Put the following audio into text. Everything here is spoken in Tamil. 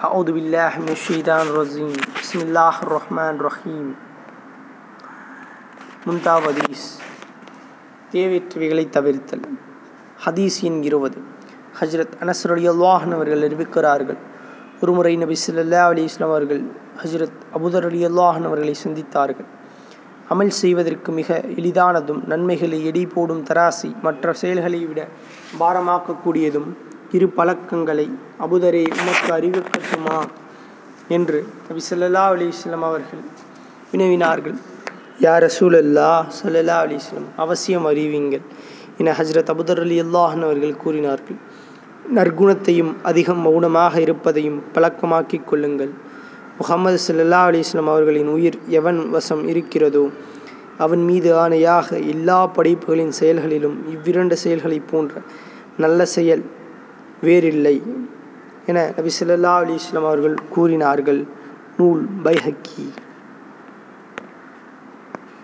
أعوذ بالله من الشيطان الرجيم بسم الله الرحمن الرحيم முன்தாவ் ஹதீஸ் தேவையற்றவைகளை தவிர்த்தல் ஹதீஸ் எண் இருபது ஹஜ்ரத் அனஸ்ரலி அல்லாஹன் அவர்கள் அறிவிக்கிறார்கள் ஒருமுறை நபி ஸல்லல்லாஹு அலைஹி வஸல்லம் அவர்கள் ஹஜ்ரத் அபுதர் அலி அல்லாஹன் அவர்களை சந்தித்தார்கள் அமல் செய்வதற்கு மிக எளிதானதும் நன்மைகளை எடி போடும் தராசி மற்ற செயல்களை விட பாரமாக்கக்கூடியதும் இரு பழக்கங்களை அபுதரே உமக்கு அறிவிக்கட்டுமா என்று நபி சொல்லல்லா அலிஸ்லம் அவர்கள் வினவினார்கள். யா ரசூலல்லா ஸல்லல்லாஹு அலைஹி அவசியம் அறிவிங்கள் என ஹஜ்ரத் அபுதர் அலி அல்லாஹன் அவர்கள் கூறினார்கள். நற்குணத்தையும் அதிகம் மௌனமாக இருப்பதையும் பழக்கமாக்கிக் கொள்ளுங்கள். முகமது சல்லா அலிஸ்லாம் அவர்களின் உயிர் எவன் வசம் இருக்கிறதோ அவன் மீது ஆணையாக எல்லா படைப்புகளின் செயல்களிலும் இவ்விரண்டு செயல்களைப் போன்ற நல்ல செயல் வேறில்லை என நபி ஸல்லல்லாஹு அலைஹி வஸல்லம் அவர்கள் கூறினார்கள். நூல் பைஹக்கி.